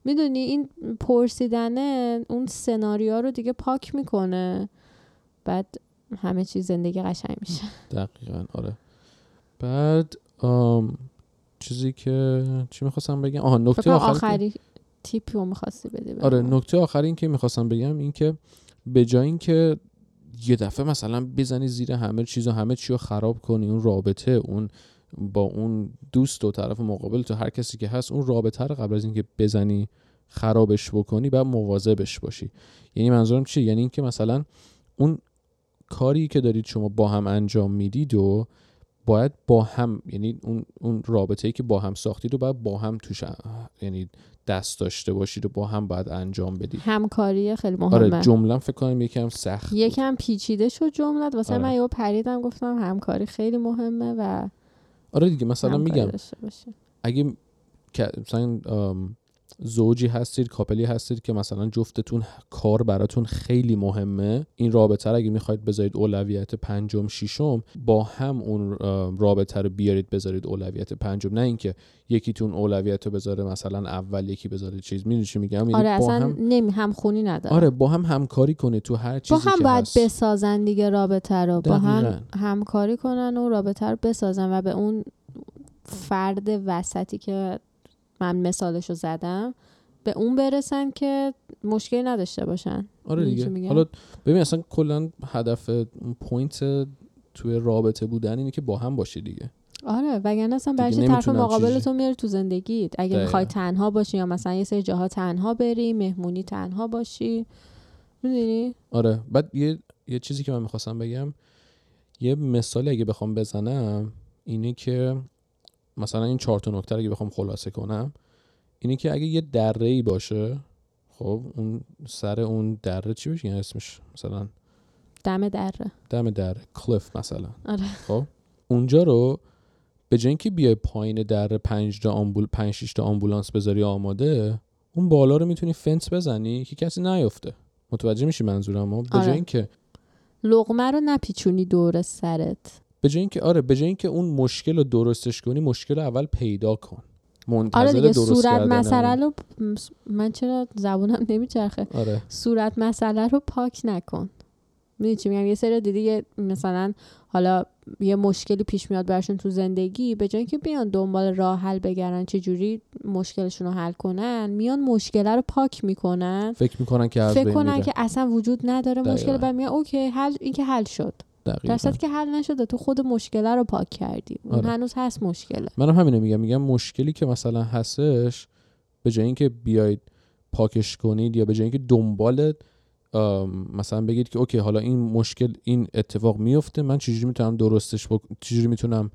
می‌دونی این پرسیدنه اون سناریو رو دیگه پاک می‌کنه. بعد همه چیز زندگی قشنگ میشه. دقیقا آره. بعد آم... چیزی که چی می‌خواستم بگم؟ آها نکته کنم آخری تیپی رو می‌خواستی بدی آره. نکته آخری این که می‌خواستم بگم این که به جای اینکه یه دفعه مثلا بزنی زیر همه چیز و همه چی رو خراب کنی اون رابطه اون با اون دوست و طرف مقابل تو هر کسی که هست اون رابطه رو قبل از اینکه بزنی خرابش بکنی باید مواظبش باشی. یعنی منظورم چیه؟ یعنی اینکه مثلا اون کاری که دارید شما با هم انجام می‌دید و باید با هم یعنی اون اون رابطه ای که با هم ساختید رو باید با هم توش یعنی دست داشته باشید و با هم باید انجام بدید همکاری خیلی مهمه آره جمله فکر کنم یکم سخت. یکم پیچیده شد جملت واسه آره. من یهو پریدم گفتم همکاری خیلی مهمه و آره دیگه مثلا میگم. اگه مثلا زوجی هستید کاپلی هستید که مثلا جفتتون کار براتون خیلی مهمه. این رابطه رو اگه می‌خواید بذارید اولویت پنجم ششم با هم اون رابطه رو بیارید بذارید اولویت پنجم. نه اینکه یکیتون اولویت رو بذاره مثلا اول یکی بذاره چیز. می‌دونی چی میگم؟ یعنی آره با اصلا هم نمی همخونی نداره. آره با هم همکاری کنید تو هر با چیزی هم که باید هست. بسازن دیگه رابطه رو با هم. همکاری کنن و رابطه رو بسازن و به اون فرد وسطی که من مثالش رو زدم به اون برسن که مشکلی نداشته باشن. آره دیگه؟ حالا ببین اصلا کلا هدف پوینت توی رابطه بودن اینه که با هم باشی دیگه. آره وگرنه اصلا برای طرف مقابل تو میاری تو زندگیت؟ اگه. می‌خوای تنها باشی یا مثلا یه سری جاها تنها بری مهمونی تنها باشی. می‌دونی؟ آره. بعد یه یه چیزی که من می‌خواستم بگم یه مثالی اگه بخوام بزنم اینه که مثلا این چهار تا نکته رو اگه بخوام خلاصه کنم اینه که اگه یه دره ای باشه خب اون سر اون دره چی بشه اسمش مثلا دم دره. دم دره کلف مثلا. آره. خب؟ اونجا رو به جای اینکه بیای پایین در پنج تا آمبول پنج شش تا آمبولانس بذاری آماده اون بالا رو می‌تونی فنس بزنی که کسی نیفته. متوجه میشی منظورم ها؟ به آره. جای اینکه لغمه رو نپیچونی دور سرت. به جای اینکه آره به جای اینکه اون مشکل رو درستش کنی مشکل رو اول پیدا کن. منتظر آره دیگه درست صورت مسئله رو من چرا زبونم نمیچرخه؟ آره. صورت مسئله رو پاک نکن. می‌دونی چی میگم؟ یه سری دیدی مثلا حالا یه مشکلی پیش میاد برشون تو زندگی به جای اینکه بیان دنبال راه حل بگردن چه جوری مشکلشون رو حل کنن میان مشکل رو پاک می‌کنن. فکر می‌کنن که فکر کنن که اصلا وجود نداره مشکل دقیقاً. بعد میگن اوکی حل این که حل شد. دقیقاً. صورتی که حل نشده تو خود مشکل رو پاک کردی. اون آره. هنوز هست مشکله. منم همینو میگم. میگم مشکلی که مثلا هستش به جای اینکه بیاید پاکش کنید یا به جای اینکه دنبال مثلا بگید که اوکی حالا این مشکل این اتفاق میفته من چجوری می‌تونم درستش بک... چجوری می‌تونم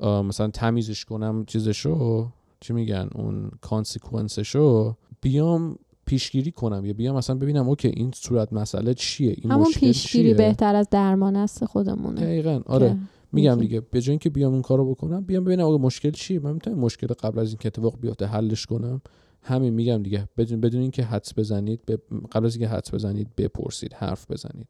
مثلا تمیزش کنم چیزشو؟ چی میگن؟ اون consequence شو بیام پیشگیری کنم یا بیام مثلا ببینم اوکی این صورت مسئله چیه؟ این همون مشکل پیشگیری چیه؟ بهتر از درمان است خودمونه. دقیقاً آره. میگم. دیگه به جای اینکه بیام اون کارو بکنم بیام ببینم آقا مشکل چیه؟ من می‌تونم مشکل قبل از اینکه اتفاق بیفته حلش کنم. همین میگم دیگه بدون بدون اینکه حدس بزنید به- قبل از اینکه حدس بزنید بپرسید حرف بزنید.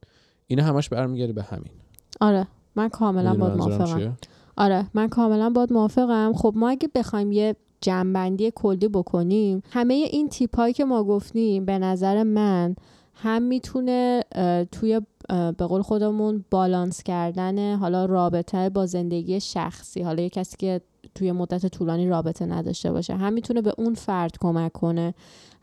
اینا همش برمیگرده به همین. آره. من کاملا منظورم موافقم؟ آره. من کاملا باید موافقم. خب ما اگه بخوایم یه جنبندی کلی بکنیم. همه این تیپ هایی که ما گفتیم به نظر من هم می‌تونه توی به قول خودمون بالانس کردن حالا رابطه با زندگی شخصی حالا یه کسی که توی مدت طولانی رابطه نداشته باشه هم می‌تونه به اون فرد کمک کنه.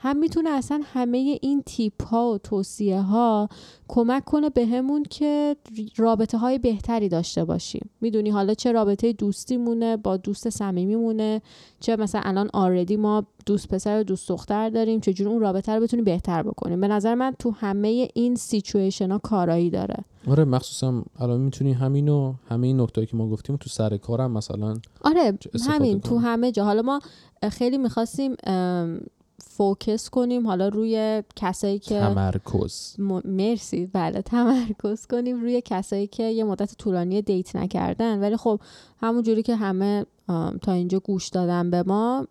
هم می‌تونه اصلا همه این تیپ ها و توصیه ها کمک کنه بهمون که رابطه های بهتری داشته باشیم. می‌دونی حالا چه رابطه دوستی مونه با دوست صمیمی مونه چه مثلا الان آردی ما دوست پسر و دوست دختر داریم چجوری اون رابطه رو بتونیم بهتر بکنیم؟ به نظر من تو همه این سیچویشن ها کارایی داره. آره مخصوصا الان می‌تونی همینو همه این نکتهایی که ما گفتیم تو سر کارم مثلا آره همین تو. همه جا. حالا ما خیلی می‌خواستیم فوکس کنیم. حالا روی کسایی که تمرکز. م- مرسی. بله تمرکز کنیم روی کسایی که یه مدت طولانی دیت نکردن. ولی خب همون جوری که همه تا اینجا گوش دادن به ما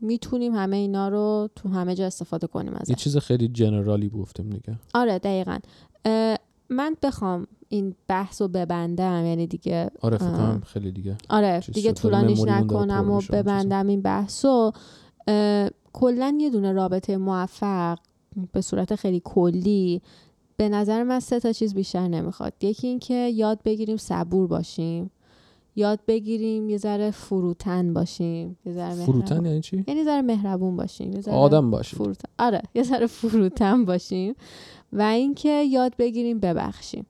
می‌تونیم همه اینا رو تو همه جا استفاده کنیم یه ازش چیز خیلی جنرالی گفتیم دیگه. آره دقیقا. من بخوام این بحث رو ببندم. یعنی دیگه آره فکر آه. کنم خیلی دیگه آره دیگه طولانیش نکنم و. ببندم این بحث و اه، کلا یه دونه رابطه موفق به صورت خیلی کلی به نظر من سه تا چیز بیشتر نمی‌خواد. یکی این که یاد بگیریم صبور باشیم. یاد بگیریم یه ذره فروتن باشیم. یه ذره فروتن. یعنی چی؟ یعنی ذره مهربون باشیم. یه ذره آدم باشید فروتن آره یه ذره فروتن باشیم. و اینکه یاد بگیریم ببخشیم.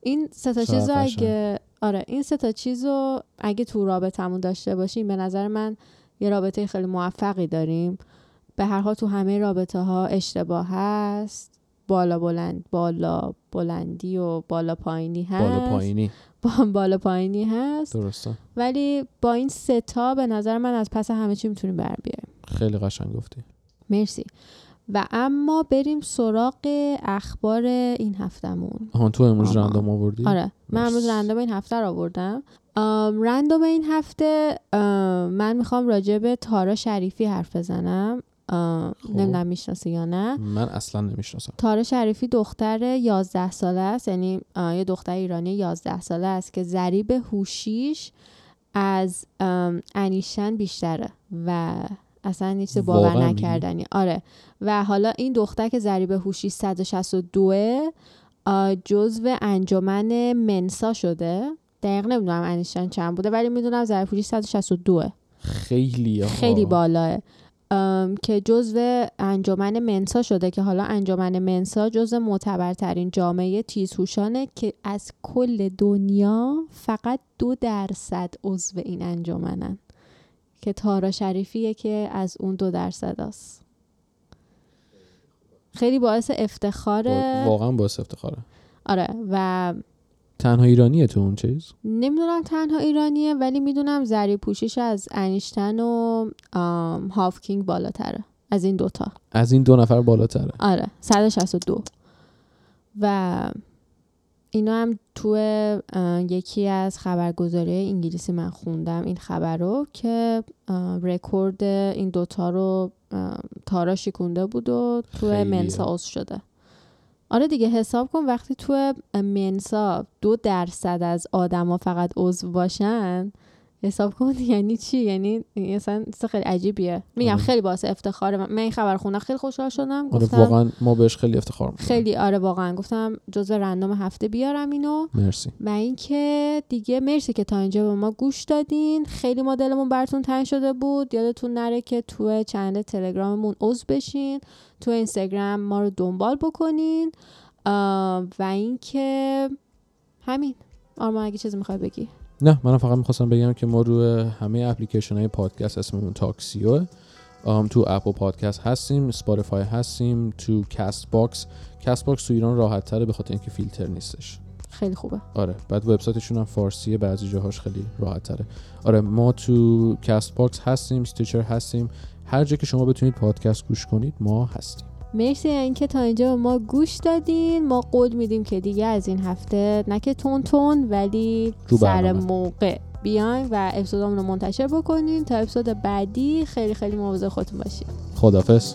این سه تا چقدر چیز رو قشنگ. اگه آره این سه تا چیز رو اگه تو رابطمون داشته باشیم به نظر من یه رابطه خیلی موفقی داریم. به هر حال تو همه رابطه ها اشتباه هست. بالا بلند بالا بلندی و بالا پایینی هست. بالا پایینی. با بالا پایینی هست. درسته. ولی با این ستا به نظر من از پس همه چی می‌تونیم بر بیاریم. خیلی قشنگ گفتی. مرسی. و اما بریم سراغ اخبار این هفتمون آهان تو امروز آها. رندوم آوردی؟ آره. من امروز. رندوم این هفته رو آوردم. رندوم این هفته من می‌خوام راجع به تارا شریفی حرف بزنم. نمی‌دونم می‌شناسی یا نه. من اصلا نمی‌شناسم. تارا شریفی دختر 11 ساله است یعنی یه دختر ایرانی 11 ساله است که ضریب هوشیش از انیشن بیشتره و اصلا چیز باور؟ نکردنی. آره. و حالا این دختر که ضریب هوشی 162 آه، جزو انجمن منسا شده. دقیق نمی‌دونم انیشن چند بوده ولی می‌دونم ضریب هوشی 162 خیلی خیلی بالاه. که جزو انجمن منسا شده که حالا انجمن منسا جزو معتبرترین جامعه تیزهوشانه که از کل دنیا فقط دو درصد عضو این انجمنن. که تارا شریفیه که از اون دو درصد است. خیلی باعث افتخاره. واقعا باعث افتخاره. آره و تنها ایرانیه تو اون چیز؟ نمی‌دونم تنها ایرانیه ولی می‌دونم زری پوشیش از انیشتن و هافکینگ بالاتره. از این دوتا. از این دو نفر بالاتره. آره 162 و اینا هم تو یکی از خبرگزاری انگلیسی من خوندم این خبر رو که رکورد این دوتا رو تارا شکونده بود و تو. منسا عضو شده. آره دیگه حساب کن وقتی تو منسا دو درصد از آدما فقط عضو باشن. حساب کن. یعنی چی؟ یعنی اصلا چیز خیلی عجیبیه. میگم آره. خیلی باعث افتخاره. من این خبر خوندم خیلی خوشحال شدم. آره گفتم واقعا ما بهش خیلی افتخار می‌کنیم. خیلی آره واقعا. گفتم جزء random هفته بیارم اینو. مرسی. و اینکه دیگه مرسی که تا اینجا به ما گوش دادین. خیلی ما دلمون براتون تنگ شده بود. یادتون نره که تو channel تلگراممون عضو بشین. تو اینستاگرام ما رو دنبال بکنین. و اینکه همین. آرمان اگه چیزی می‌خوای بگی. نه من فقط می‌خواستم بگم که ما روی همه اپلیکیشن های پادکست اسممون تاکسیوه آم تو Apple Podcast هستیم Spotify هستیم تو Castbox Castbox تو ایران راحت تره به خاطر اینکه فیلتر نیستش. خیلی خوبه. آره بعد وبسایتشون هم فارسیه بعضی جاهاش خیلی راحت تره آره ما تو Castbox هستیم Stitcher هستیم. هر جا که شما بتونید پادکست گوش کنید ما هستیم. مرسی اینکه تا اینجا ما گوش دادین. ما قول میدیم که دیگه از این هفته نه که تون تون ولی سر. موقع بیاین و اپیزودمون رو منتشر بکنین. تا اپیزود بعدی خیلی خیلی مواظب خودتون باشین. خدافظ